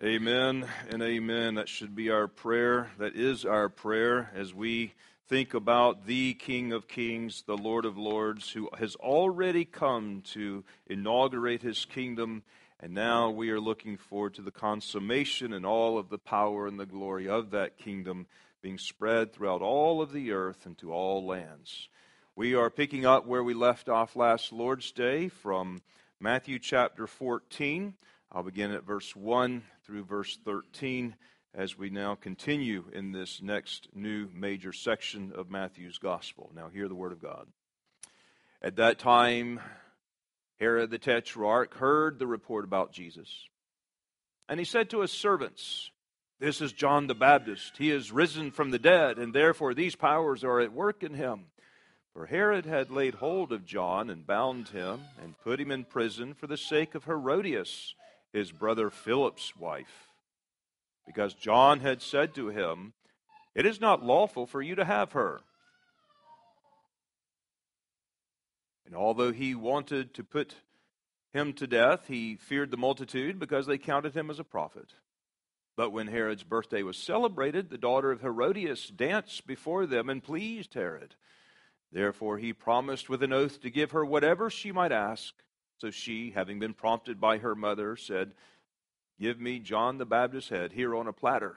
Amen and amen. That should be our prayer. That is our prayer as we think about the King of Kings, the Lord of Lords, who has already come to inaugurate his kingdom. And now we are looking forward to the consummation and all of the power and the glory of that kingdom being spread throughout all of the earth and to all lands. We are picking up where we left off last Lord's Day from Matthew chapter 14. I'll begin at verse 1 through verse 13 as we now continue in this next new major section of Matthew's gospel. Now, hear the word of God. At that time, Herod the Tetrarch heard the report about Jesus. And he said to his servants, This is John the Baptist. He is risen from the dead, and therefore these powers are at work in him. For Herod had laid hold of John and bound him and put him in prison for the sake of Herodias, his brother Philip's wife. Because John had said to him, It is not lawful for you to have her. And although he wanted to put him to death, he feared the multitude because they counted him as a prophet. But when Herod's birthday was celebrated, the daughter of Herodias danced before them and pleased Herod. Therefore, he promised with an oath to give her whatever she might ask. So she, having been prompted by her mother, said, Give me John the Baptist's head here on a platter.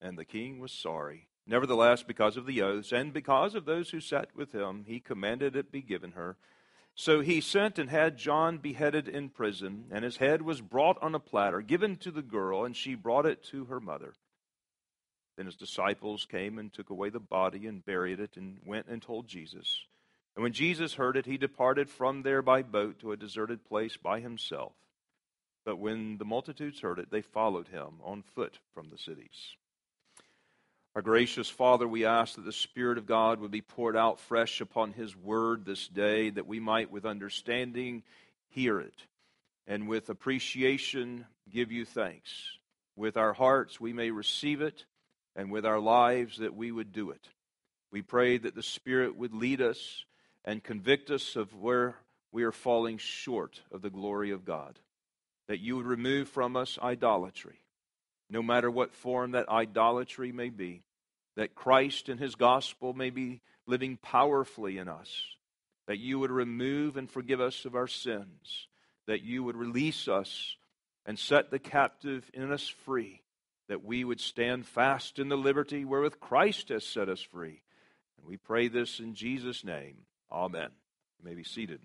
And the king was sorry. Nevertheless, because of the oaths and because of those who sat with him, he commanded it be given her. So he sent and had John beheaded in prison, and his head was brought on a platter, given to the girl, and she brought it to her mother. Then his disciples came and took away the body and buried it and went and told Jesus. And when Jesus heard it, he departed from there by boat to a deserted place by himself. But when the multitudes heard it, they followed him on foot from the cities. Our gracious Father, we ask that the Spirit of God would be poured out fresh upon his word this day, that we might, with understanding, hear it, and with appreciation, give you thanks. With our hearts, we may receive it and with our lives that we would do it. We pray that the Spirit would lead us and convict us of where we are falling short of the glory of God. That you would remove from us idolatry, no matter what form that idolatry may be. That Christ and his gospel may be living powerfully in us. That you would remove and forgive us of our sins. That you would release us and set the captive in us free that we would stand fast in the liberty wherewith Christ has set us free. And we pray this in Jesus' name. Amen. You may be seated.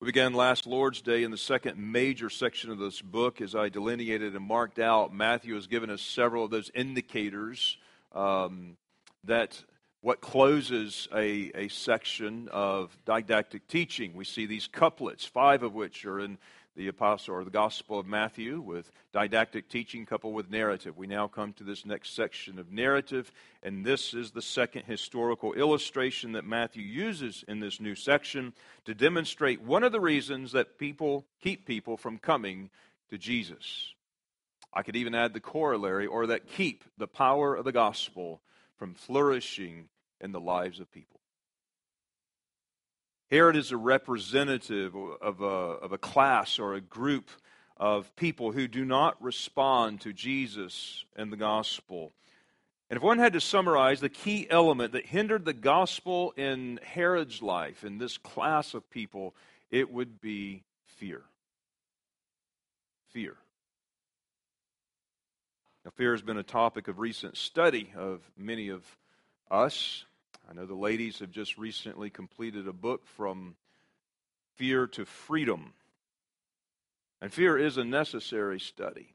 We began last Lord's Day in the second major section of this book as I delineated and marked out. Matthew has given us several of those indicators um, that what closes a, a section of didactic teaching. We see these couplets, five of which are in the apostle or the gospel of Matthew with didactic teaching coupled with narrative. We now come to this next section of narrative, and this is the second historical illustration that Matthew uses in this new section to demonstrate one of the reasons that people keep people from coming to Jesus. I could even add the corollary, or that keep the power of the gospel from flourishing in the lives of people. Herod is a representative of a, of a class or a group of people who do not respond to Jesus and the gospel. And if one had to summarize the key element that hindered the gospel in Herod's life, in this class of people, it would be fear. Fear. Now, fear has been a topic of recent study of many of us. I know the ladies have just recently completed a book from fear to freedom. And fear is a necessary study,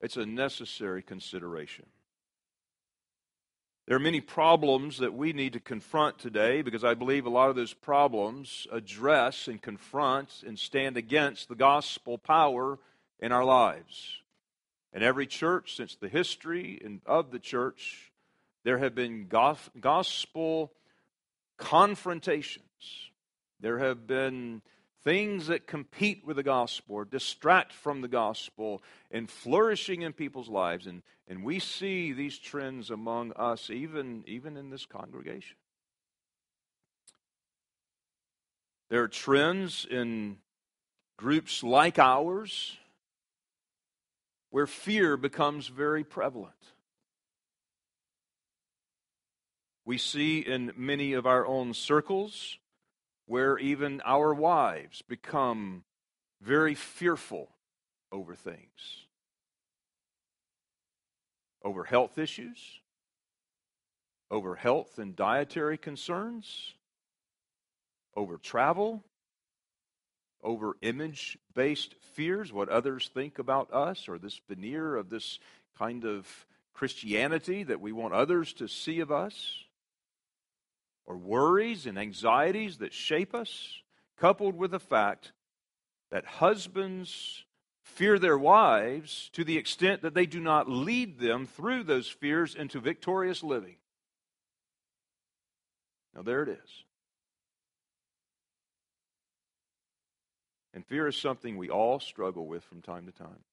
it's a necessary consideration. There are many problems that we need to confront today because I believe a lot of those problems address and confront and stand against the gospel power in our lives. And every church since the history of the church there have been gospel confrontations. There have been things that compete with the gospel or distract from the gospel and flourishing in people's lives. And, and we see these trends among us, even, even in this congregation. There are trends in groups like ours where fear becomes very prevalent. We see in many of our own circles where even our wives become very fearful over things, over health issues, over health and dietary concerns, over travel, over image based fears, what others think about us, or this veneer of this kind of Christianity that we want others to see of us, or worries and anxieties that shape us, coupled with the fact that husbands fear their wives to the extent that they do not lead them through those fears into victorious living. Now, there it is. And fear is something we all struggle with from time to time.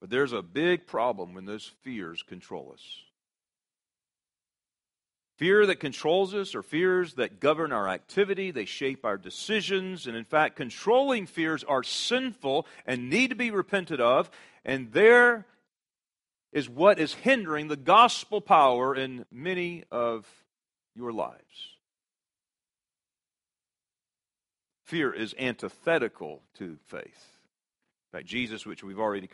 But there's a big problem when those fears control us. Fear that controls us or fears that govern our activity, they shape our decisions, and in fact, controlling fears are sinful and need to be repented of, and there is what is hindering the gospel power in many of your lives. Fear is antithetical to faith. In fact, Jesus, which we've already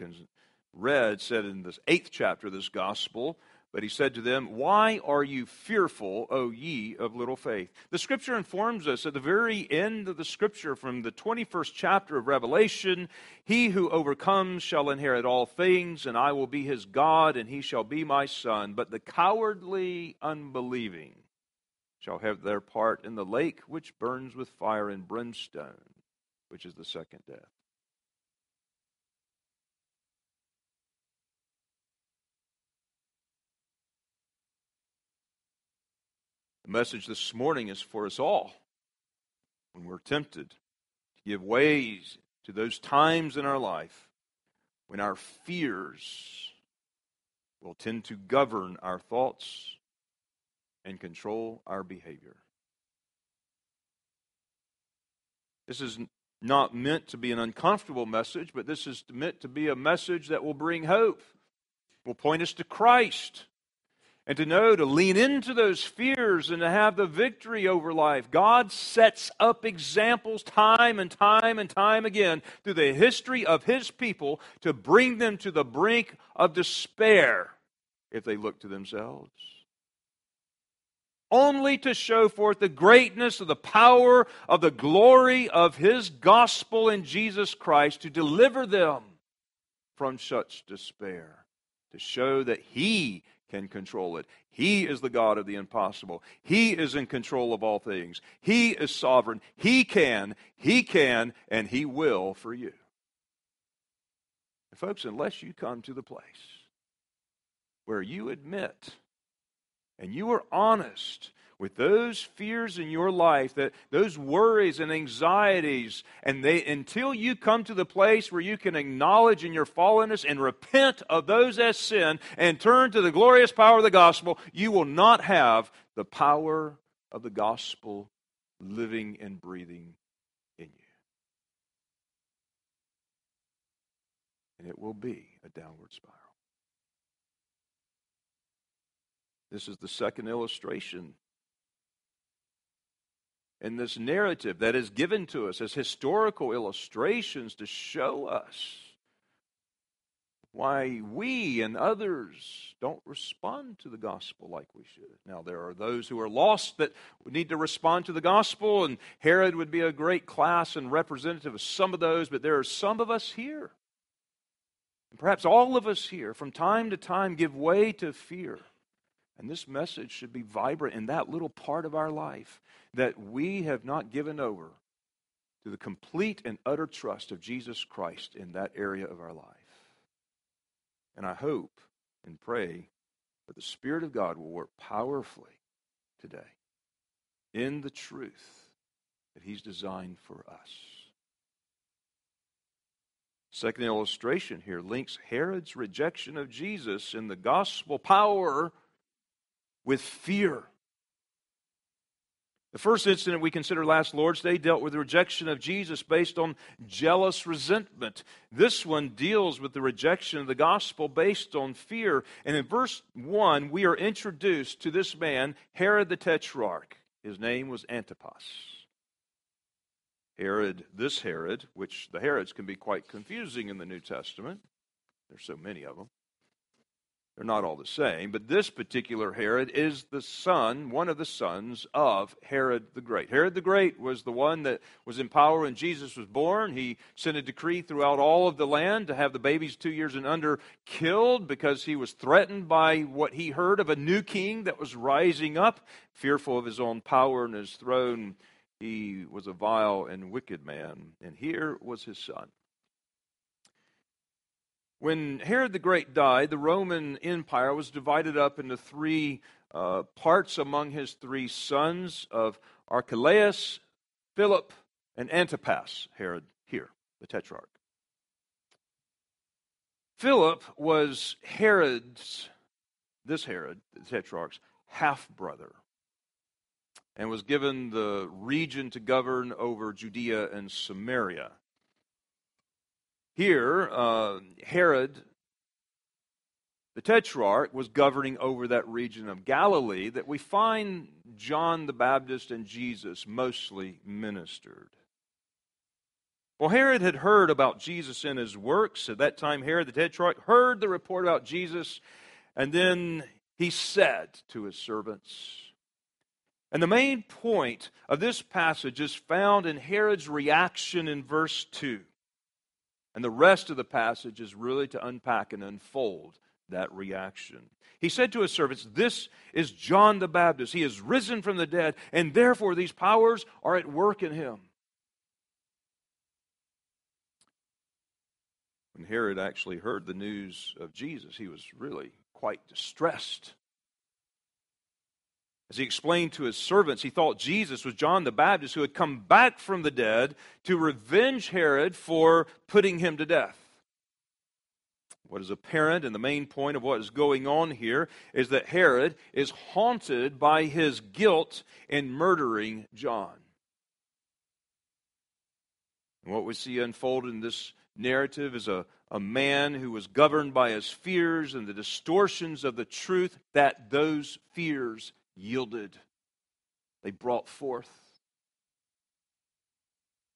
read, said in this eighth chapter of this gospel, but he said to them, Why are you fearful, O ye of little faith? The scripture informs us at the very end of the scripture from the 21st chapter of Revelation He who overcomes shall inherit all things, and I will be his God, and he shall be my son. But the cowardly, unbelieving, shall have their part in the lake which burns with fire and brimstone, which is the second death. The message this morning is for us all. When we're tempted to give ways to those times in our life when our fears will tend to govern our thoughts and control our behavior. This is not meant to be an uncomfortable message, but this is meant to be a message that will bring hope, will point us to Christ, and to know to lean into those fears and to have the victory over life. God sets up examples time and time and time again through the history of His people to bring them to the brink of despair if they look to themselves only to show forth the greatness of the power of the glory of his gospel in Jesus Christ to deliver them from such despair, to show that he can control it. He is the God of the impossible. He is in control of all things. He is sovereign. He can, he can, and he will for you. And folks, unless you come to the place where you admit and you are honest with those fears in your life that those worries and anxieties and they until you come to the place where you can acknowledge in your fallenness and repent of those as sin and turn to the glorious power of the gospel you will not have the power of the gospel living and breathing in you. And it will be a downward spiral This is the second illustration in this narrative that is given to us as historical illustrations to show us why we and others don't respond to the gospel like we should. Now, there are those who are lost that need to respond to the gospel, and Herod would be a great class and representative of some of those, but there are some of us here. And perhaps all of us here, from time to time, give way to fear. And this message should be vibrant in that little part of our life that we have not given over to the complete and utter trust of Jesus Christ in that area of our life. And I hope and pray that the Spirit of God will work powerfully today in the truth that He's designed for us. Second illustration here links Herod's rejection of Jesus in the gospel power with fear. The first incident we considered last Lord's Day dealt with the rejection of Jesus based on jealous resentment. This one deals with the rejection of the gospel based on fear. And in verse 1, we are introduced to this man, Herod the Tetrarch. His name was Antipas. Herod, this Herod, which the Herods can be quite confusing in the New Testament, there's so many of them. They're not all the same, but this particular Herod is the son, one of the sons of Herod the Great. Herod the Great was the one that was in power when Jesus was born. He sent a decree throughout all of the land to have the babies two years and under killed because he was threatened by what he heard of a new king that was rising up. Fearful of his own power and his throne, he was a vile and wicked man. And here was his son. When Herod the Great died, the Roman Empire was divided up into three uh, parts among his three sons of Archelaus, Philip, and Antipas, Herod here, the Tetrarch. Philip was Herod's, this Herod, the Tetrarch's, half brother, and was given the region to govern over Judea and Samaria. Here, uh, Herod, the Tetrarch, was governing over that region of Galilee that we find John the Baptist and Jesus mostly ministered. Well, Herod had heard about Jesus and his works. At that time, Herod the Tetrarch heard the report about Jesus, and then he said to his servants, and the main point of this passage is found in Herod's reaction in verse 2. And the rest of the passage is really to unpack and unfold that reaction. He said to his servants, This is John the Baptist. He is risen from the dead, and therefore these powers are at work in him. When Herod actually heard the news of Jesus, he was really quite distressed. As he explained to his servants, he thought Jesus was John the Baptist who had come back from the dead to revenge Herod for putting him to death. What is apparent, and the main point of what is going on here, is that Herod is haunted by his guilt in murdering John. And what we see unfolded in this narrative is a, a man who was governed by his fears and the distortions of the truth that those fears yielded, they brought forth.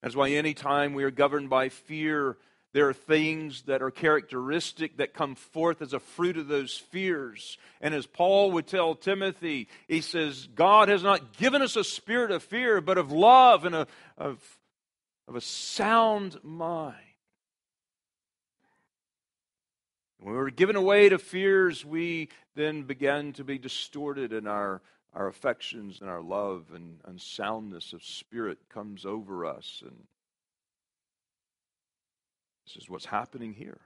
That's why anytime we are governed by fear, there are things that are characteristic that come forth as a fruit of those fears. And as Paul would tell Timothy, he says, God has not given us a spirit of fear, but of love and a, of, of a sound mind. When we were given away to fears, we then began to be distorted in our, our affections and our love and unsoundness of spirit comes over us. And this is what's happening here.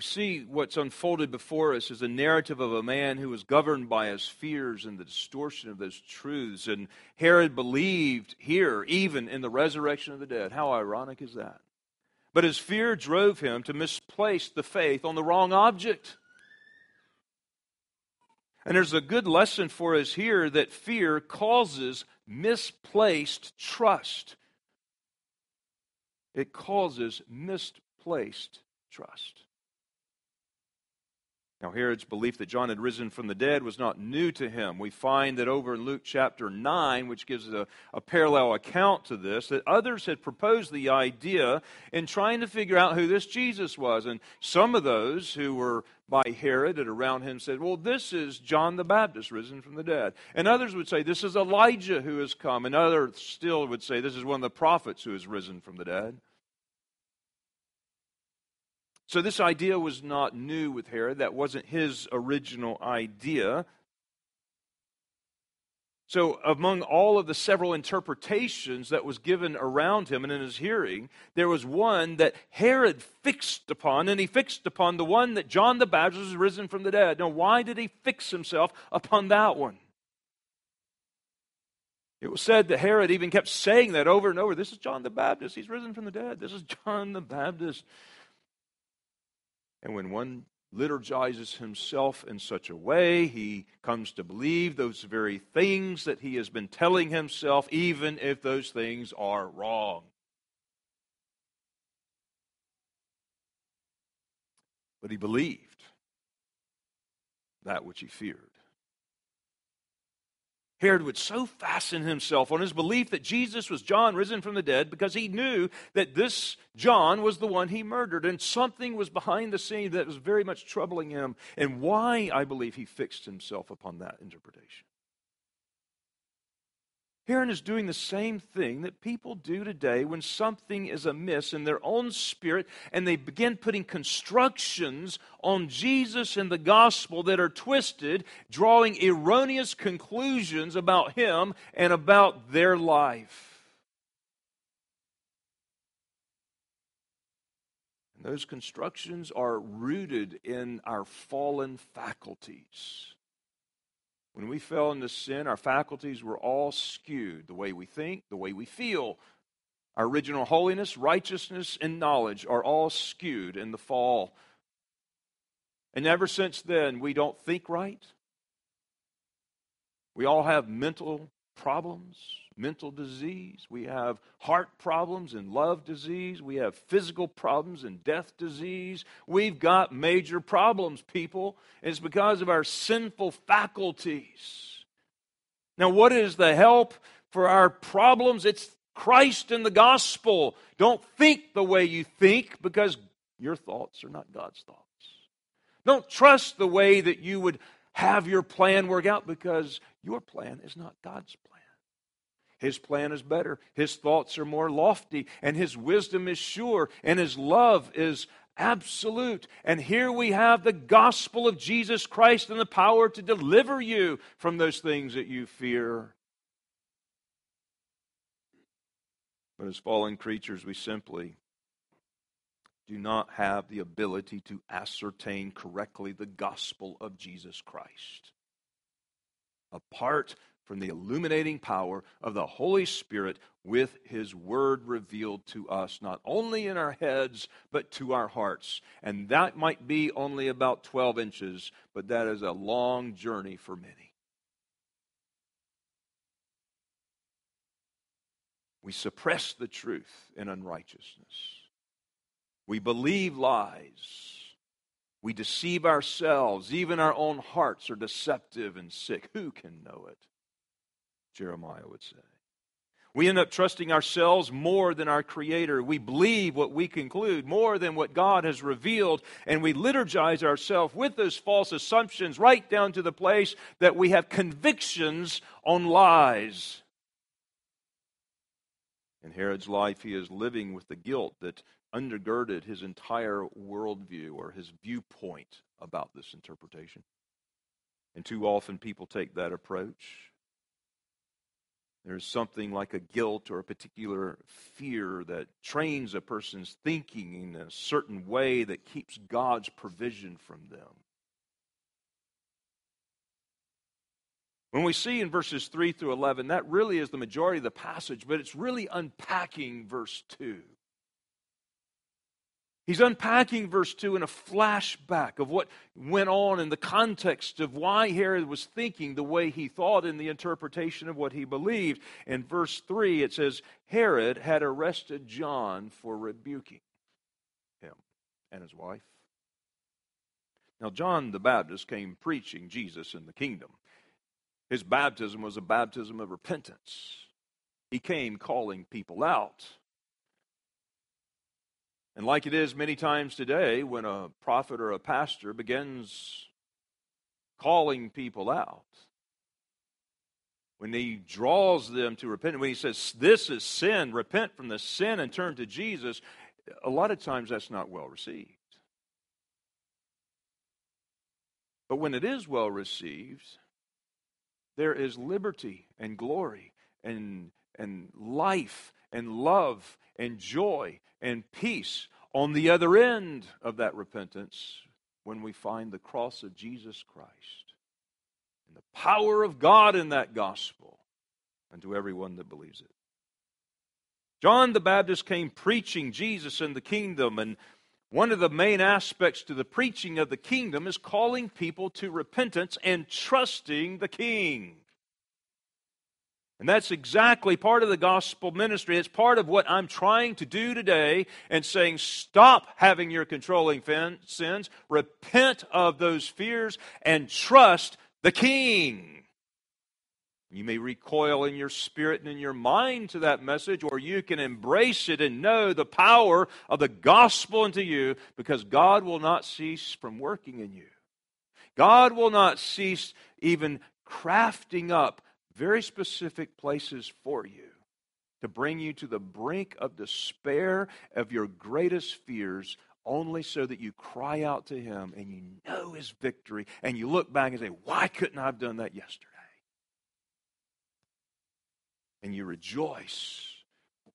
We see what's unfolded before us is a narrative of a man who was governed by his fears and the distortion of those truths. And Herod believed here, even in the resurrection of the dead. How ironic is that? But his fear drove him to misplace the faith on the wrong object. And there's a good lesson for us here that fear causes misplaced trust. It causes misplaced trust. Now, Herod's belief that John had risen from the dead was not new to him. We find that over in Luke chapter 9, which gives a, a, parallel account to this, that others had proposed the idea in trying to figure out who this Jesus was. And some of those who were by Herod and around him said, Well, this is John the Baptist risen from the dead. And others would say, This is Elijah who has come. And others still would say, This is one of the prophets who has risen from the dead. So, this idea was not new with Herod. That wasn't his original idea. So, among all of the several interpretations that was given around him and in his hearing, there was one that Herod fixed upon, and he fixed upon the one that John the Baptist was risen from the dead. Now, why did he fix himself upon that one? It was said that Herod even kept saying that over and over. This is John the Baptist. He's risen from the dead. This is John the Baptist. And when one liturgizes himself in such a way, he comes to believe those very things that he has been telling himself, even if those things are wrong. But he believed that which he feared. Herod would so fasten himself on his belief that Jesus was John risen from the dead because he knew that this John was the one he murdered, and something was behind the scene that was very much troubling him, and why I believe he fixed himself upon that interpretation. Herod is doing the same thing that people do today when something is amiss in their own spirit and they begin putting constructions on Jesus and the gospel that are twisted, drawing erroneous conclusions about him and about their life. And those constructions are rooted in our fallen faculties. When we fell into sin, our faculties were all skewed the way we think, the way we feel. Our original holiness, righteousness, and knowledge are all skewed in the fall. And ever since then, we don't think right. We all have mental problems mental disease, we have heart problems and love disease, we have physical problems and death disease. We've got major problems, people. And it's because of our sinful faculties. Now, what is the help for our problems? It's Christ and the gospel. Don't think the way you think because your thoughts are not God's thoughts. Don't trust the way that you would have your plan work out because your plan is not God's plan. His plan is better. His thoughts are more lofty, and his wisdom is sure, and his love is absolute. And here we have the gospel of Jesus Christ and the power to deliver you from those things that you fear. But as fallen creatures, we simply do not have the ability to ascertain correctly the gospel of Jesus Christ. Apart from the illuminating power of the Holy Spirit with His Word revealed to us, not only in our heads, but to our hearts. And that might be only about 12 inches, but that is a long journey for many. We suppress the truth in unrighteousness. We believe lies. We deceive ourselves. Even our own hearts are deceptive and sick. Who can know it? Jeremiah would say. We end up trusting ourselves more than our Creator. We believe what we conclude more than what God has revealed, and we liturgize ourselves with those false assumptions right down to the place that we have convictions on lies. In Herod's life, he is living with the guilt that undergirded his entire worldview or his viewpoint about this interpretation. And too often people take that approach there's something like a guilt or a particular fear that trains a person's thinking in a certain way that keeps God's provision from them. When we see in verses 3 through 11, that really is the majority of the passage, but it's really unpacking verse 2. He's unpacking verse 2 in a flashback of what went on in the context of why Herod was thinking the way he thought in the interpretation of what he believed. In verse 3, it says, Herod had arrested John for rebuking him and his wife. Now, John the Baptist came preaching Jesus in the kingdom. His baptism was a baptism of repentance. He came calling people out and like it is many times today, when a prophet or a pastor begins calling people out, when he draws them to repent, when he says, This is sin, repent from the sin and turn to Jesus, a lot of times that's not well received. But when it is well received, there is liberty and glory and, and life and love and joy and peace on the other end of that repentance when we find the cross of Jesus Christ and the power of God in that gospel unto everyone that believes it. John the Baptist came preaching Jesus and the kingdom, and one of the main aspects to the preaching of the kingdom is calling people to repentance and trusting the king. And that's exactly part of the gospel ministry. It's part of what I'm trying to do today and saying, stop having your controlling sins, repent of those fears, and trust the king. You may recoil in your spirit and in your mind to that message, or you can embrace it and know the power of the gospel into you because God will not cease from working in you. God will not cease even crafting up very specific places for you to bring you to the brink of despair of your greatest fears only so that you cry out to him and you know his victory and you look back and say why couldn't i have done that yesterday? And you rejoice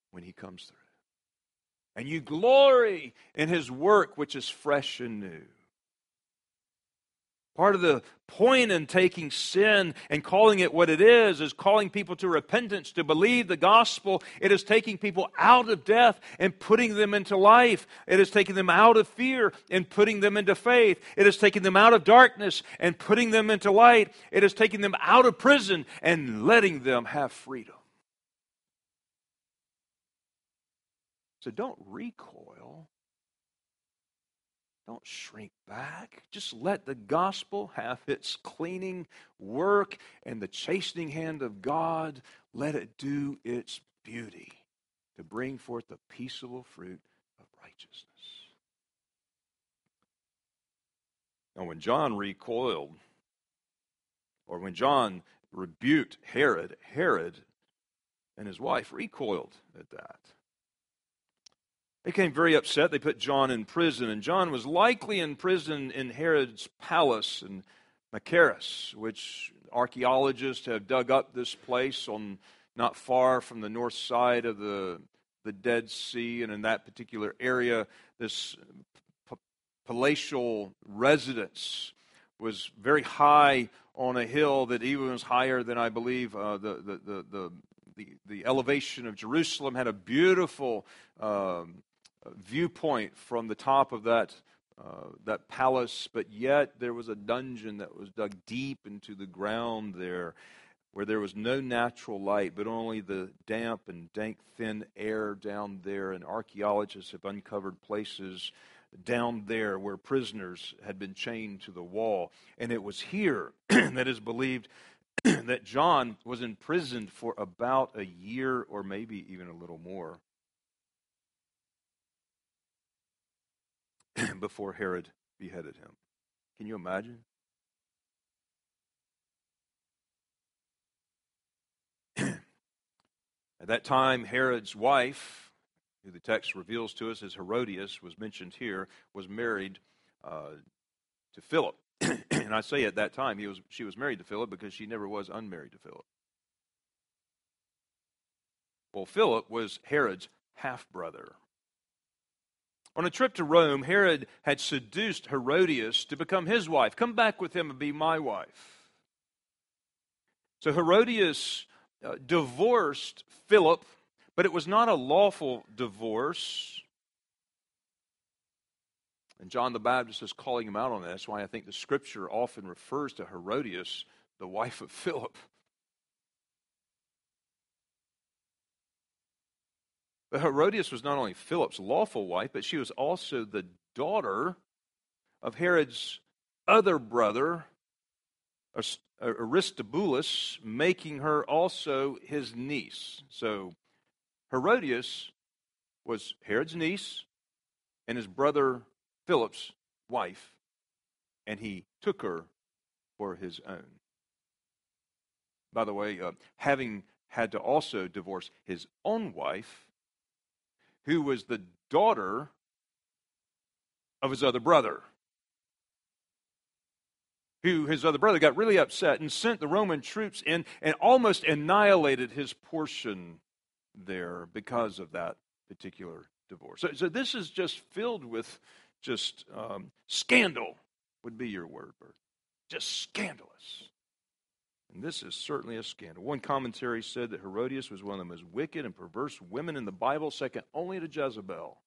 when he comes through. And you glory in his work which is fresh and new Part of the point in taking sin and calling it what it is is calling people to repentance, to believe the gospel. It is taking people out of death and putting them into life. It is taking them out of fear and putting them into faith. It is taking them out of darkness and putting them into light. It is taking them out of prison and letting them have freedom. So don't recoil don't shrink back. Just let the gospel have its cleaning work and the chastening hand of God. Let it do its beauty to bring forth the peaceable fruit of righteousness. Now, when John recoiled, or when John rebuked Herod, Herod and his wife recoiled at that. They became very upset. They put John in prison, and John was likely in prison in Herod's palace in Machaerus, which archaeologists have dug up this place on not far from the north side of the, the Dead Sea, and in that particular area, this p- palatial residence was very high on a hill that even was higher than I believe uh, the, the, the, the, the, elevation of Jerusalem had a beautiful um, viewpoint from the top of that, uh, that palace, but yet there was a dungeon that was dug deep into the ground there where there was no natural light, but only the damp and dank, thin air down there. And archaeologists have uncovered places down there where prisoners had been chained to the wall. And it was here that is believed that John was imprisoned for about a year or maybe even a little more. before Herod beheaded him. Can you imagine? At that time, Herod's wife, who the text reveals to us as Herodias, was mentioned here, was married uh, to Philip. and I say at that time was, she was married to Philip because she never was unmarried to Philip. Well, Philip was Herod's half brother. On a trip to Rome, Herod had seduced Herodias to become his wife. Come back with him and be my wife. So Herodias uh, divorced Philip, but it was not a lawful divorce. And John the Baptist is calling him out on that. That's why I think the scripture often refers to Herodias, the wife of Philip. But Herodias was not only Philip's lawful wife, but she was also the daughter of Herod's other brother, Aristobulus, making her also his niece. So Herodias was Herod's niece and his brother Philip's wife, and he took her for his own. By the way, uh, having had to also divorce his own wife, who was the daughter of his other brother. Who his other brother got really upset and sent the Roman troops in and almost annihilated his portion there because of that particular divorce. So, so this is just filled with just um, scandal, would be your word, Bert. Just scandalous. And this is certainly a scandal. One commentary said that Herodias was one of the most wicked and perverse women in the Bible, second only to Jezebel.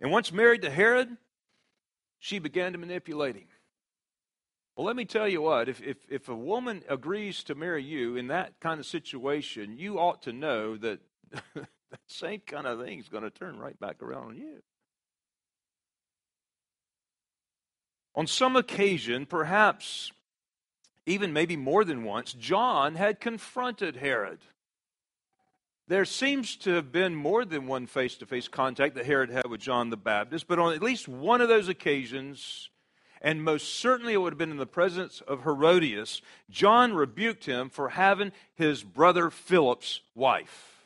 And once married to Herod, she began to manipulate him. Well, let me tell you what, if, if, if a woman agrees to marry you in that kind of situation, you ought to know that that same kind of thing is going to turn right back around on you. On some occasion, perhaps even maybe more than once, John had confronted Herod. There seems to have been more than one face to face contact that Herod had with John the Baptist, but on at least one of those occasions, and most certainly it would have been in the presence of Herodias, John rebuked him for having his brother Philip's wife.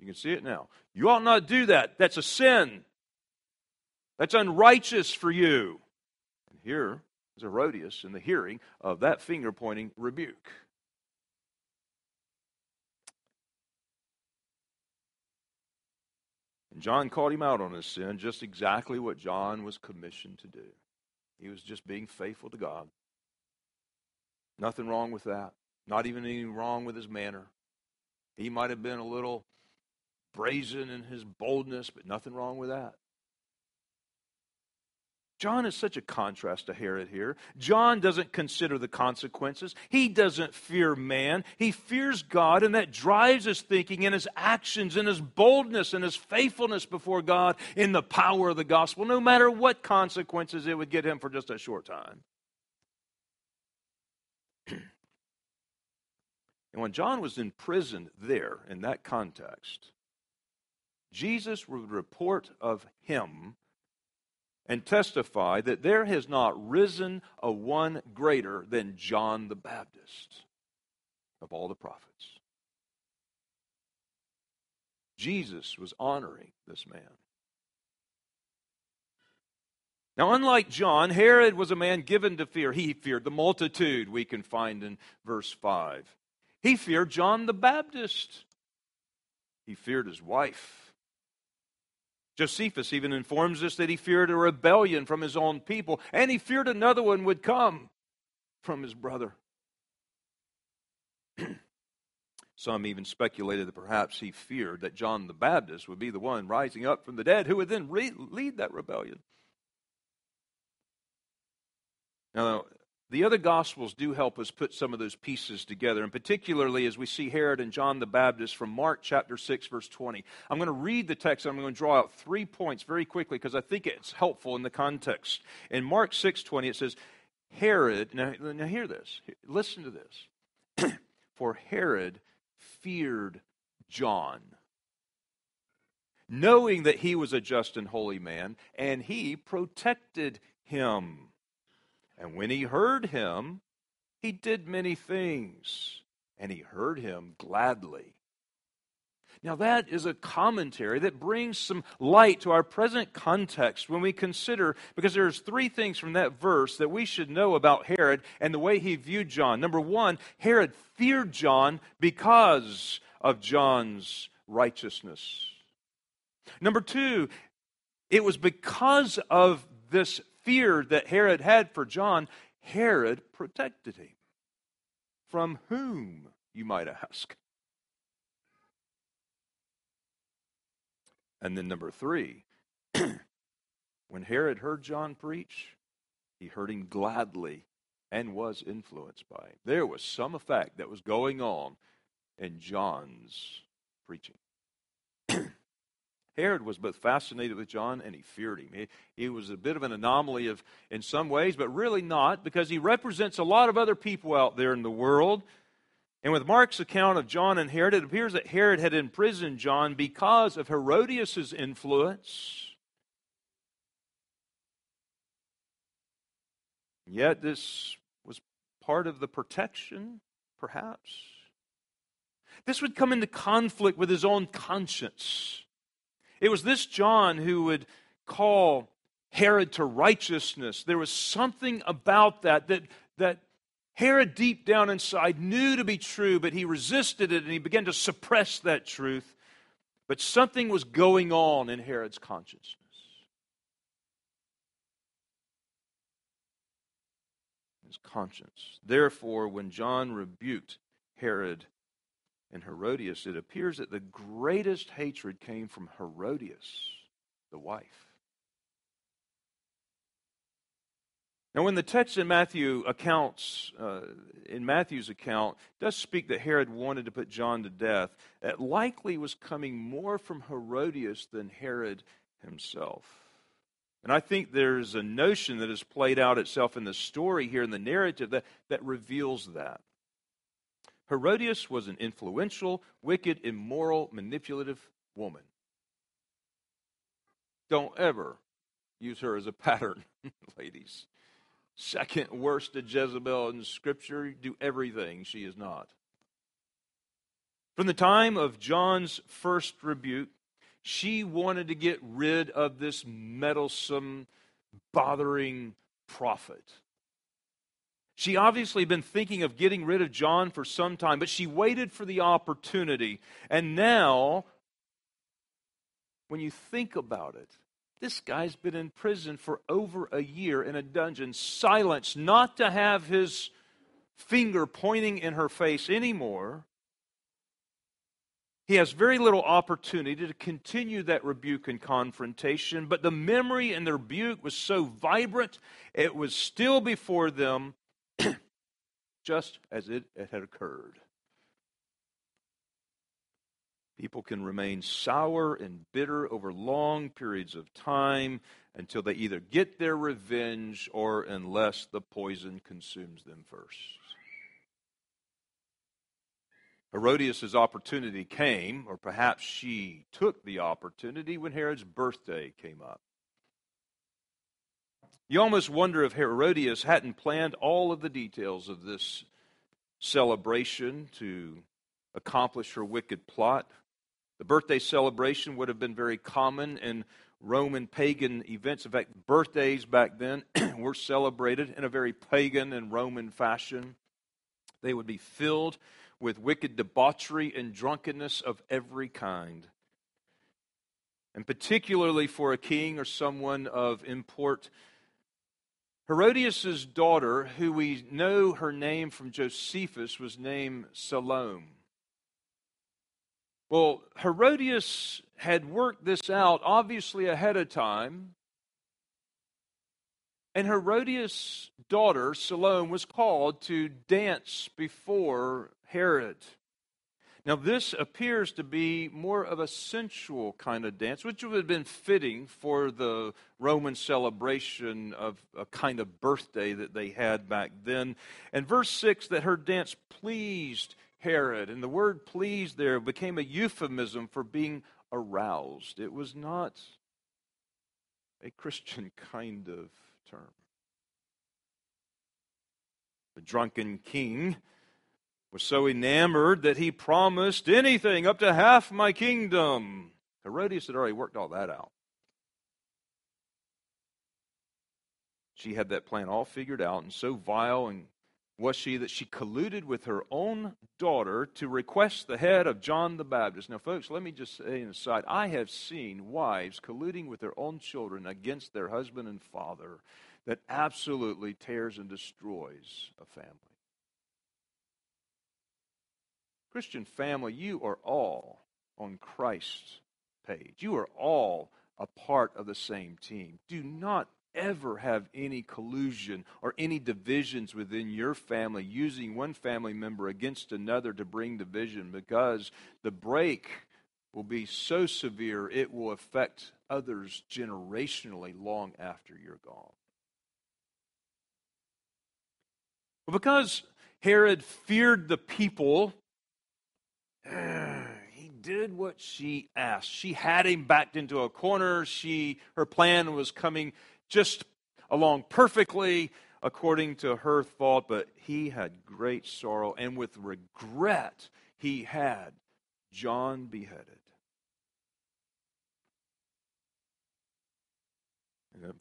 You can see it now. You ought not do that. That's a sin. That's unrighteous for you. And here is Herodias in the hearing of that finger pointing rebuke. And John called him out on his sin, just exactly what John was commissioned to do. He was just being faithful to God. Nothing wrong with that. Not even anything wrong with his manner. He might have been a little brazen in his boldness, but nothing wrong with that. John is such a contrast to Herod here. John doesn't consider the consequences. He doesn't fear man. He fears God, and that drives his thinking and his actions and his boldness and his faithfulness before God in the power of the gospel, no matter what consequences it would get him for just a short time. and when John was imprisoned there in that context, Jesus would report of him and testify that there has not risen a one greater than John the Baptist of all the prophets. Jesus was honoring this man. Now, unlike John, Herod was a man given to fear. He feared the multitude, we can find in verse 5. He feared John the Baptist. He feared his wife. Josephus even informs us that he feared a rebellion from his own people, and he feared another one would come from his brother. Some even speculated that perhaps he feared that John the Baptist would be the one rising up from the dead who would then re- lead that rebellion. Now, the other Gospels do help us put some of those pieces together, and particularly as we see Herod and John the Baptist from Mark chapter 6, verse 20. I'm going to read the text, and I'm going to draw out three points very quickly because I think it's helpful in the context. In Mark 6, 20, it says, Herod, now, now hear this, listen to this. For Herod feared John, knowing that he was a just and holy man, and he protected him. And when he heard him, he did many things, and he heard him gladly. Now, that is a commentary that brings some light to our present context when we consider, because there's three things from that verse that we should know about Herod and the way he viewed John. Number one, Herod feared John because of John's righteousness. Number two, it was because of this fear that Herod had for John, Herod protected him. From whom, you might ask? And then, number three, when Herod heard John preach, he heard him gladly and was influenced by him. There was some effect that was going on in John's preaching. Herod was both fascinated with John and he feared him. He, he, was a bit of an anomaly of, in some ways, but really not, because he represents a lot of other people out there in the world. And with Mark's account of John and Herod, it appears that Herod had imprisoned John because of Herodias' influence. Yet this was part of the protection, perhaps. This would come into conflict with his own conscience. It was this John who would call Herod to righteousness. There was something about that that, that Herod, deep down inside, knew to be true, but he resisted it and he began to suppress that truth. But something was going on in Herod's consciousness. His conscience. Therefore, when John rebuked Herod and Herodias, it appears that the greatest hatred came from Herodias the wife. Now, when the text in Matthew accounts, uh, in Matthew's account, does speak that Herod wanted to put John to death, it likely was coming more from Herodias than Herod himself. And I think there's a notion that has played out itself in the story here in the narrative that, that reveals that. Herodias was an influential, wicked, immoral, manipulative woman. Don't ever use her as a pattern, ladies second worst to Jezebel in Scripture, do everything she is not. From the time of John's first rebuke, she wanted to get rid of this meddlesome, bothering prophet. She obviously had been thinking of getting rid of John for some time, but she waited for the opportunity. And now, when you think about it, this guy's been in prison for over a year in a dungeon, silenced, not to have his finger pointing in her face anymore. He has very little opportunity to continue that rebuke and confrontation, but the memory and the rebuke was so vibrant, it was still before them just as it, it had occurred. People can remain sour and bitter over long periods of time until they either get their revenge or unless the poison consumes them first. Herodias' opportunity came, or perhaps she took the opportunity when Herod's birthday came up. You almost wonder if Herodias hadn't planned all of the details of this celebration to accomplish her wicked plot. The birthday celebration would have been very common in Roman pagan events. In fact, birthdays back then were celebrated in a very pagan and Roman fashion. They would be filled with wicked debauchery and drunkenness of every kind. And particularly for a king or someone of import, Herodias' daughter, who we know her name from Josephus, was named Salome. Well, Herodias had worked this out obviously ahead of time. And Herodias' daughter, Salome, was called to dance before Herod. Now, this appears to be more of a sensual kind of dance, which would have been fitting for the Roman celebration of a kind of birthday that they had back then. And verse 6 that her dance pleased Herod. And the word pleased there became a euphemism for being aroused. It was not a Christian kind of term. The drunken king was so enamored that he promised anything up to half my kingdom. Herodias had already worked all that out. She had that plan all figured out, and so vile and was she that she colluded with her own daughter to request the head of John the Baptist. Now, folks, let me just say an aside I have seen wives colluding with their own children against their husband and father that absolutely tears and destroys a family. Christian family, you are all on Christ's page. You are all a part of the same team. Do not ever have any collusion or any divisions within your family using one family member against another to bring division because the break will be so severe it will affect others generationally long after you're gone. Because Herod feared the people, he did what she asked. She had him backed into a corner. She her plan was coming just along perfectly according to her thought, but he had great sorrow, and with regret, he had John beheaded.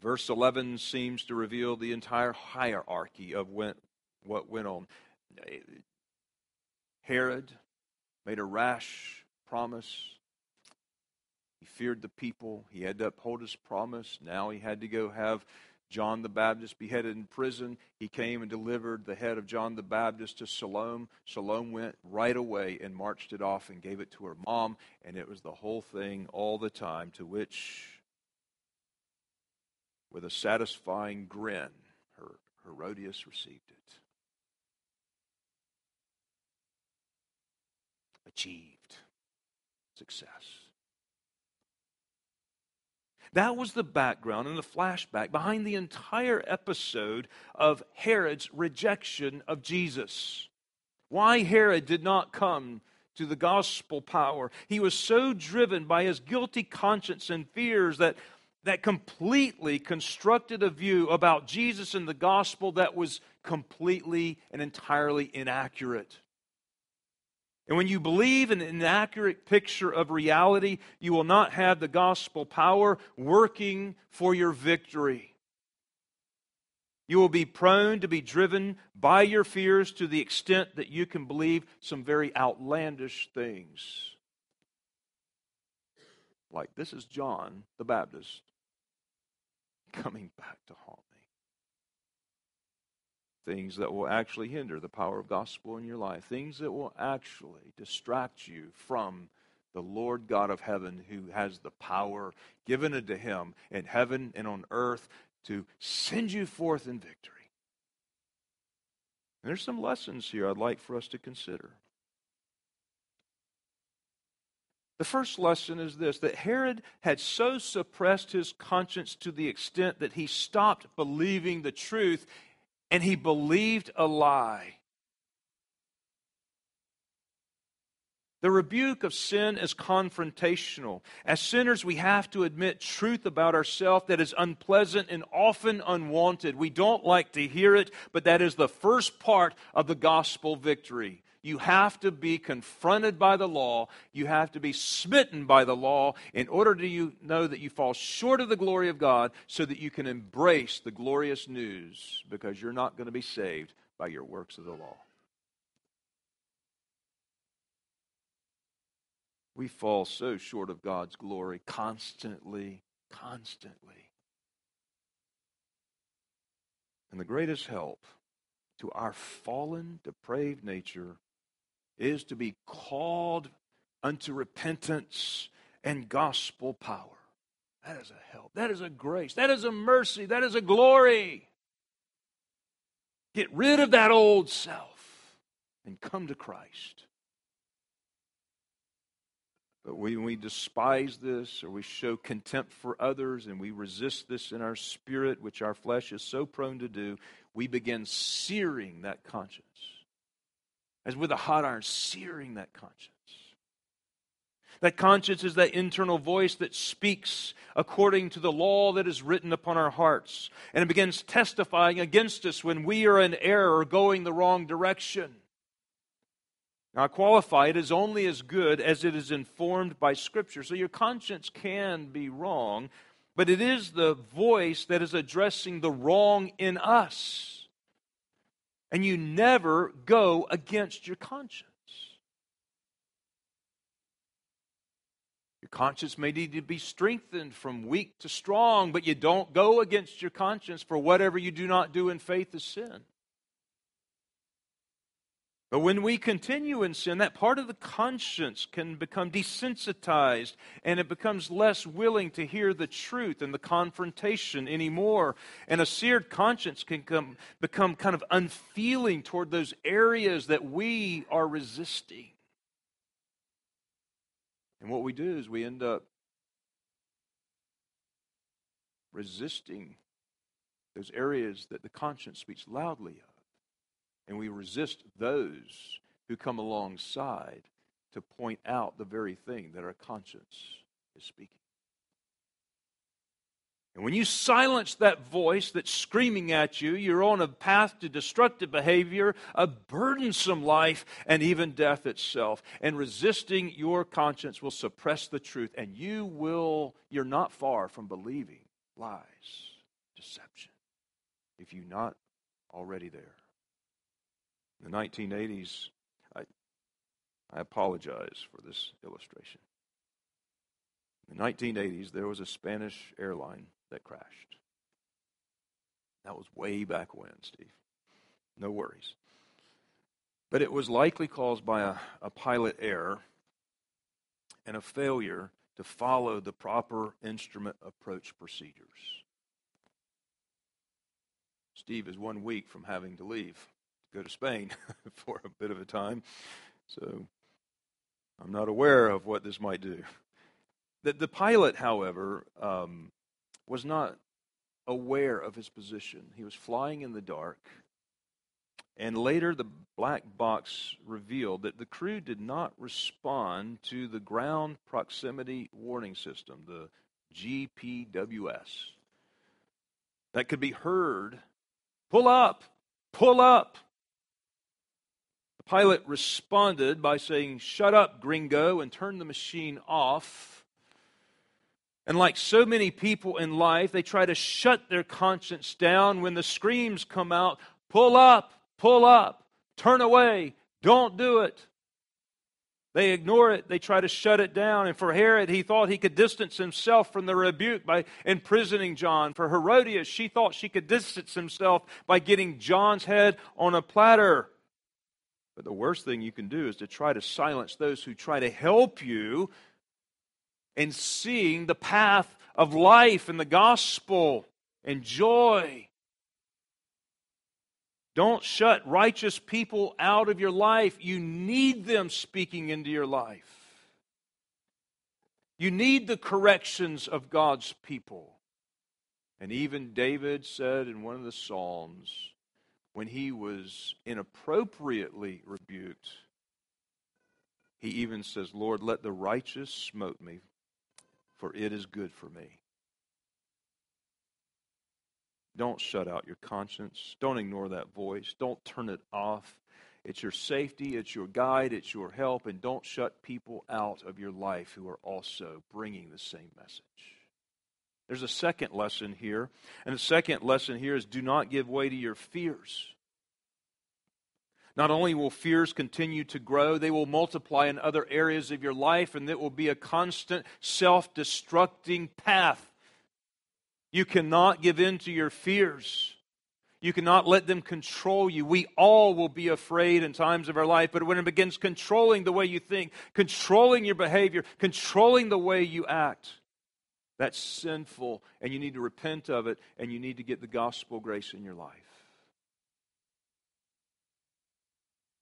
Verse 11 seems to reveal the entire hierarchy of what went on. Eh, Herod made a rash promise he feared the people. He had to uphold his promise. Now he had to go have John the Baptist beheaded in prison. He came and delivered the head of John the Baptist to Salome. Salome went right away and marched it off and gave it to her mom. And it was the whole thing all the time to which with a satisfying grin, Her- Herodias received it. Achieved success. That was the background and the flashback behind the entire episode of Herod's rejection of Jesus. Why Herod did not come to the gospel power. He was so driven by his guilty conscience and fears that, that completely constructed a view about Jesus and the gospel that was completely and entirely inaccurate. And when you believe in an inaccurate picture of reality, you will not have the gospel power working for your victory. You will be prone to be driven by your fears to the extent that you can believe some very outlandish things. Like, this is John the Baptist coming back to haunt. Things that will actually hinder the power of gospel in your life. Things that will actually distract you from the Lord God of heaven who has the power given unto him in heaven and on earth to send you forth in victory. And there's some lessons here I'd like for us to consider. The first lesson is this that Herod had so suppressed his conscience to the extent that he stopped believing the truth and he believed a lie. The rebuke of sin is confrontational. As sinners, we have to admit truth about ourselves that is unpleasant and often unwanted. We don't like to hear it, but that is the first part of the gospel victory. You have to be confronted by the law. You have to be smitten by the law in order to you know that you fall short of the glory of God so that you can embrace the glorious news because you're not going to be saved by your works of the law. We fall so short of God's glory constantly, constantly. And the greatest help to our fallen, depraved nature is to be called unto repentance and gospel power. That is a help. That is a grace. That is a mercy. That is a glory. Get rid of that old self and come to Christ. But when we despise this or we show contempt for others and we resist this in our spirit, which our flesh is so prone to do, we begin searing that conscience. As with a hot iron, searing that conscience. That conscience is that internal voice that speaks according to the law that is written upon our hearts. And it begins testifying against us when we are in error or going the wrong direction. Now, I qualify it is only as good as it is informed by Scripture. So your conscience can be wrong, but it is the voice that is addressing the wrong in us. And you never go against your conscience. Your conscience may need to be strengthened from weak to strong, but you don't go against your conscience for whatever you do not do in faith is sin. But when we continue in sin, that part of the conscience can become desensitized and it becomes less willing to hear the truth and the confrontation anymore. And a seared conscience can come, become kind of unfeeling toward those areas that we are resisting. And what we do is we end up resisting those areas that the conscience speaks loudly of and we resist those who come alongside to point out the very thing that our conscience is speaking. And when you silence that voice that's screaming at you, you're on a path to destructive behavior, a burdensome life, and even death itself. And resisting your conscience will suppress the truth, and you will, you're not far from believing lies, deception, if you're not already there. In the 1980s, I, I apologize for this illustration. In the 1980s, there was a Spanish airline that crashed. That was way back when, Steve. No worries. But it was likely caused by a, a pilot error and a failure to follow the proper instrument approach procedures. Steve is one week from having to leave, go to Spain for a bit of a time. So I'm not aware of what this might do. The, the pilot, however, um, was not aware of his position. He was flying in the dark. And later, the black box revealed that the crew did not respond to the ground proximity warning system, the GPWS, that could be heard pull up, pull up. Pilot responded by saying, Shut up, gringo, and turn the machine off. And like so many people in life, they try to shut their conscience down when the screams come out pull up, pull up, turn away, don't do it. They ignore it. They try to shut it down. And for Herod, he thought he could distance himself from the rebuke by imprisoning John. For Herodias, she thought she could distance himself by getting John's head on a platter. But the worst thing you can do is to try to silence those who try to help you in seeing the path of life and the gospel and joy. Don't shut righteous people out of your life. You need them speaking into your life. You need the corrections of God's people. And even David said in one of the Psalms, when he was inappropriately rebuked, he even says, Lord, let the righteous smote me, for it is good for me. Don't shut out your conscience. Don't ignore that voice. Don't turn it off. It's your safety, it's your guide, it's your help, and don't shut people out of your life who are also bringing the same message. There's a second lesson here, and the second lesson here is do not give way to your fears. Not only will fears continue to grow, they will multiply in other areas of your life, and it will be a constant self destructing path you cannot give in to your fears. You cannot let them control you. We all will be afraid in times of our life, but when it begins controlling the way you think, controlling your behavior, controlling the way you act, that's sinful, and you need to repent of it, and you need to get the gospel grace in your life.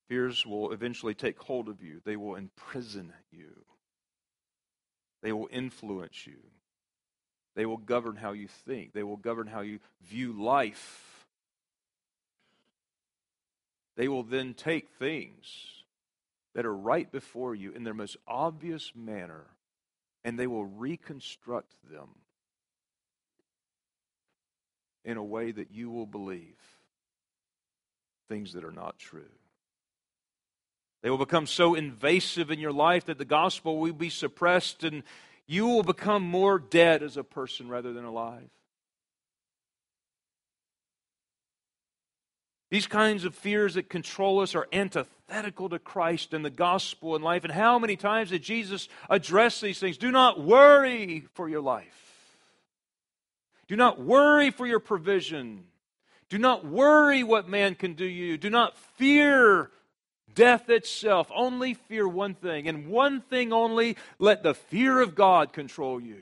Fears will eventually take hold of you, they will imprison you, they will influence you. They will govern how you think, they will govern how you view life. They will then take things that are right before you in their most obvious manner and they will reconstruct them in a way that you will believe things that are not true. They will become so invasive in your life that the gospel will be suppressed and you will become more dead as a person rather than alive. These kinds of fears that control us are antithetical to Christ and the gospel and life. And how many times did Jesus address these things? Do not worry for your life. Do not worry for your provision. Do not worry what man can do you. Do not fear death itself. Only fear one thing, and one thing only let the fear of God control you.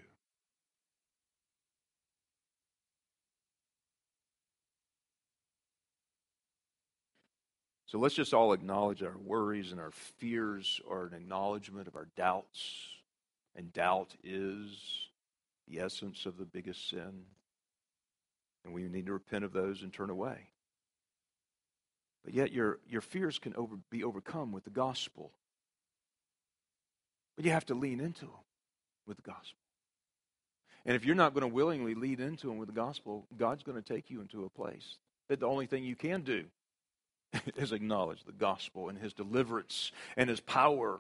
So let's just all acknowledge our worries and our fears are an acknowledgement of our doubts. And doubt is the essence of the biggest sin. And we need to repent of those and turn away. But yet your, your fears can over, be overcome with the gospel. But you have to lean into them with the gospel. And if you're not going to willingly lead into them with the gospel, God's going to take you into a place that the only thing you can do is acknowledge the gospel and his deliverance and his power.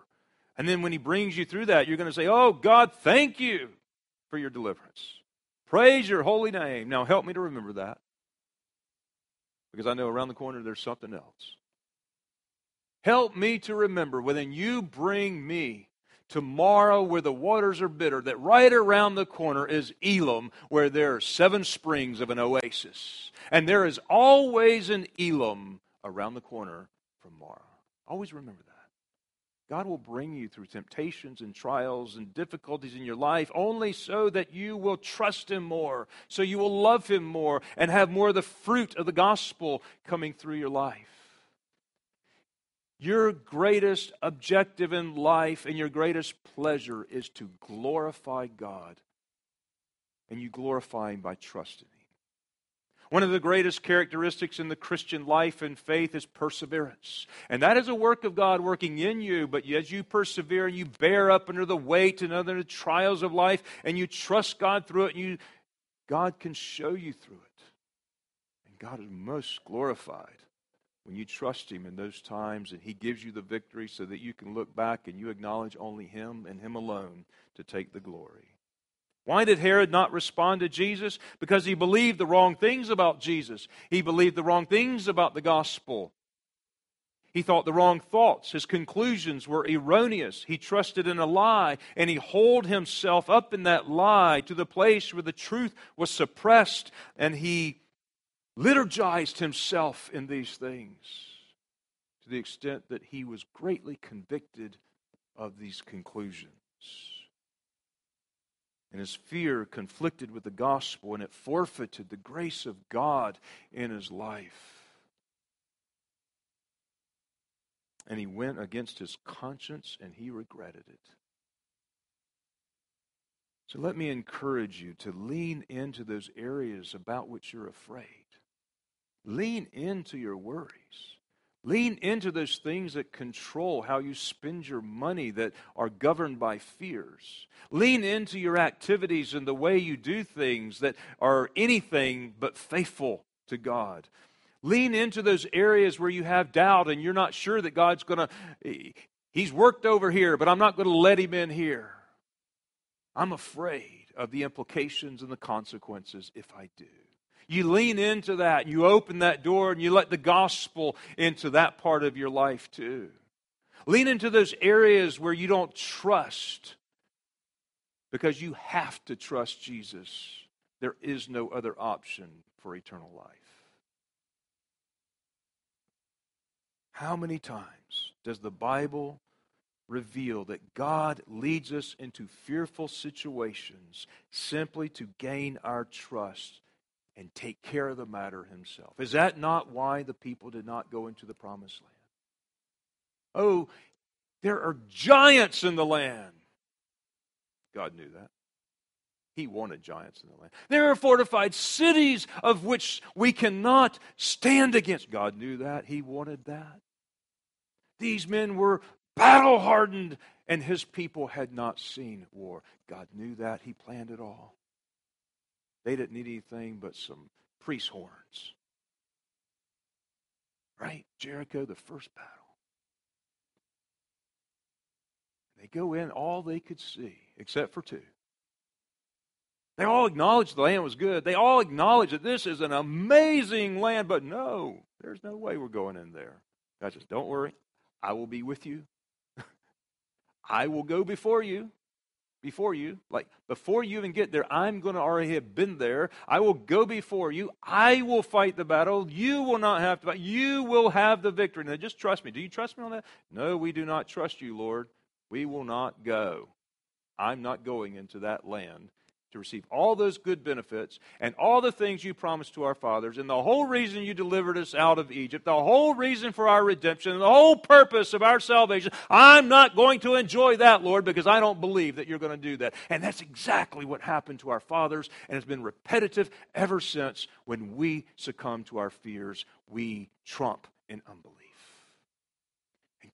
And then when he brings you through that, you're going to say, Oh, God, thank you for your deliverance. Praise your holy name. Now help me to remember that because I know around the corner there's something else. Help me to remember when you bring me tomorrow where the waters are bitter, that right around the corner is Elim, where there are seven springs of an oasis. And there is always an Elim around the corner from Marah. Always remember that. God will bring you through temptations and trials and difficulties in your life only so that you will trust Him more, so you will love Him more, and have more of the fruit of the gospel coming through your life. Your greatest objective in life and your greatest pleasure is to glorify God. And you glorify Him by trusting Him. One of the greatest characteristics in the Christian life and faith is perseverance. And that is a work of God working in you, but as you persevere and you bear up under the weight and under the trials of life and you trust God through it, and you, God can show you through it. And God is most glorified when you trust Him in those times and He gives you the victory so that you can look back and you acknowledge only Him and Him alone to take the glory. Why did Herod not respond to Jesus? Because he believed the wrong things about Jesus. He believed the wrong things about the gospel. He thought the wrong thoughts. His conclusions were erroneous. He trusted in a lie, and he holed himself up in that lie to the place where the truth was suppressed, and he liturgized himself in these things to the extent that he was greatly convicted of these conclusions. And his fear conflicted with the gospel, and it forfeited the grace of God in his life. And he went against his conscience and he regretted it. So let me encourage you to lean into those areas about which you're afraid. Lean into your worries. Lean into those things that control how you spend your money that are governed by fears. Lean into your activities and the way you do things that are anything but faithful to God. Lean into those areas where you have doubt and you're not sure that God's going to, eh, He's worked over here, but I'm not going to let Him in here. I'm afraid of the implications and the consequences if I do. You lean into that you open that door and you let the gospel into that part of your life too. Lean into those areas where you don't trust because you have to trust Jesus. There is no other option for eternal life. How many times does the Bible reveal that God leads us into fearful situations simply to gain our trust and take care of the matter himself. Is that not why the people did not go into the promised land? Oh, there are giants in the land. God knew that. He wanted giants in the land. There are fortified cities of which we cannot stand against. God knew that. He wanted that. These men were battle hardened, and his people had not seen war. God knew that. He planned it all. They didn't need anything but some priest horns. Right? Jericho, the first battle. They go in, all they could see, except for two. They all acknowledged the land was good. They all acknowledged that this is an amazing land, but no, there's no way we're going in there. God says, Don't worry, I will be with you. I will go before you before you. Like, before you even get there, I'm going to already have been there. I will go before you. I will fight the battle. You will not have to fight. You will have the victory. Now, just trust me. Do you trust me on that? No, we do not trust you, Lord. We will not go. I'm not going into that land to receive all those good benefits and all the things you promised to our fathers, and the whole reason you delivered us out of Egypt, the whole reason for our redemption, and the whole purpose of our salvation. I'm not going to enjoy that, Lord, because I don't believe that you're going to do that. And that's exactly what happened to our fathers, and it's been repetitive ever since when we succumb to our fears, we trump in unbelief.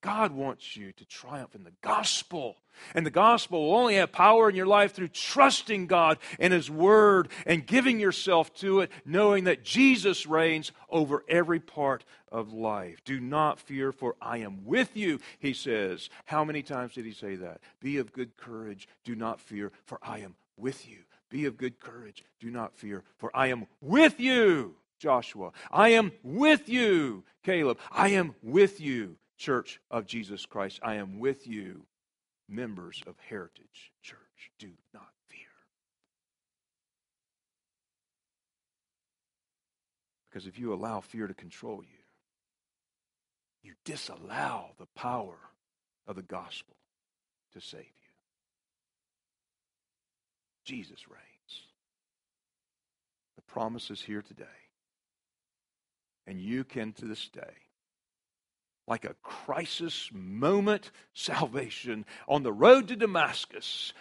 God wants you to triumph in the gospel. And the gospel will only have power in your life through trusting God and His Word and giving yourself to it, knowing that Jesus reigns over every part of life. Do not fear, for I am with you, he says. How many times did he say that? Be of good courage. Do not fear, for I am with you. Be of good courage. Do not fear, for I am with you, Joshua. I am with you, Caleb. I am with you, Church of Jesus Christ, I am with you, members of Heritage Church. Do not fear. Because if you allow fear to control you, you disallow the power of the gospel to save you. Jesus reigns. The promise is here today. And you can, to this day, like a crisis moment salvation on the road to Damascus,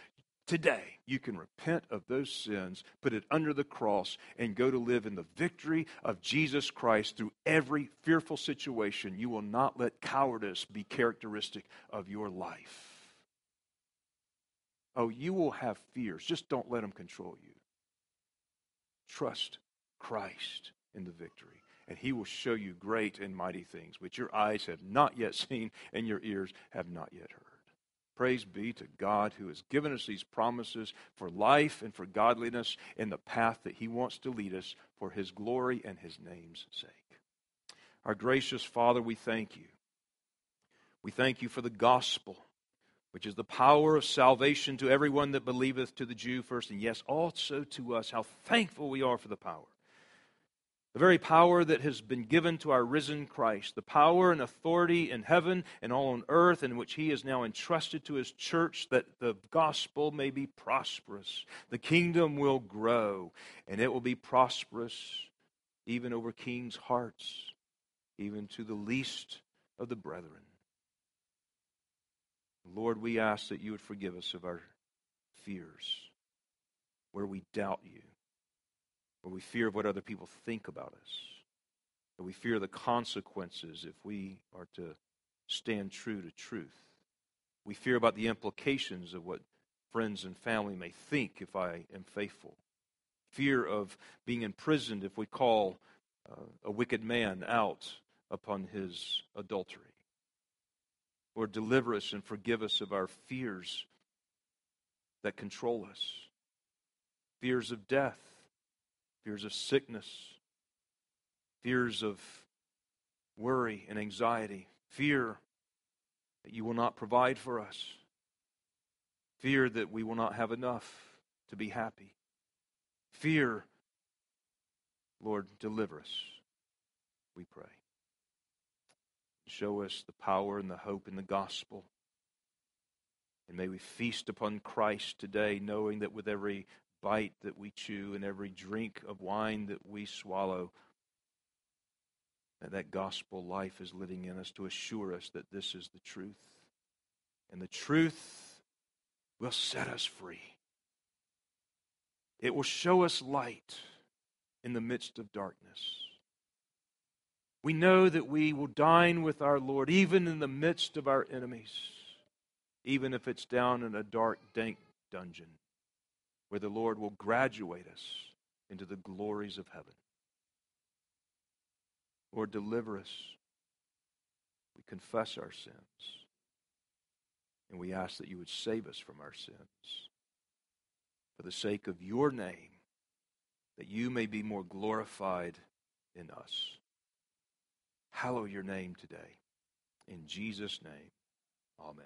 today you can repent of those sins, put it under the cross, and go to live in the victory of Jesus Christ through every fearful situation. You will not let cowardice be characteristic of your life. Oh, you will have fears. Just don't let them control you. Trust Christ in the victory, and he will show you great and mighty things which your eyes have not yet seen and your ears have not yet heard. Praise be to God who has given us these promises for life and for godliness in the path that he wants to lead us for his glory and his name's sake. Our gracious Father, we thank you. We thank you for the gospel which is the power of salvation to everyone that believeth, to the Jew first, and yes, also to us. How thankful we are for the power. The very power that has been given to our risen Christ, the power and authority in heaven and all on earth, in which He is now entrusted to His church, that the gospel may be prosperous. The kingdom will grow, and it will be prosperous even over kings' hearts, even to the least of the brethren. Lord, we ask that you would forgive us of our fears, where we doubt you, where we fear of what other people think about us, where we fear the consequences if we are to stand true to truth. We fear about the implications of what friends and family may think if I am faithful. Fear of being imprisoned if we call uh, a wicked man out upon his adultery. Lord, deliver us and forgive us of our fears that control us fears of death, fears of sickness, fears of worry and anxiety, fear that you will not provide for us, fear that we will not have enough to be happy, fear, Lord, deliver us, we pray. Show us the power and the hope in the gospel. And may we feast upon Christ today, knowing that with every bite that we chew and every drink of wine that we swallow, that that gospel life is living in us to assure us that this is the truth. And the truth will set us free. It will show us light in the midst of darkness. We know that we will dine with our Lord even in the midst of our enemies, even if it's down in a dark, dank dungeon where the Lord will graduate us into the glories of heaven. Lord, deliver us. We confess our sins. And we ask that you would save us from our sins. For the sake of your name, that you may be more glorified in us. Hallow your name today. In Jesus' name, amen.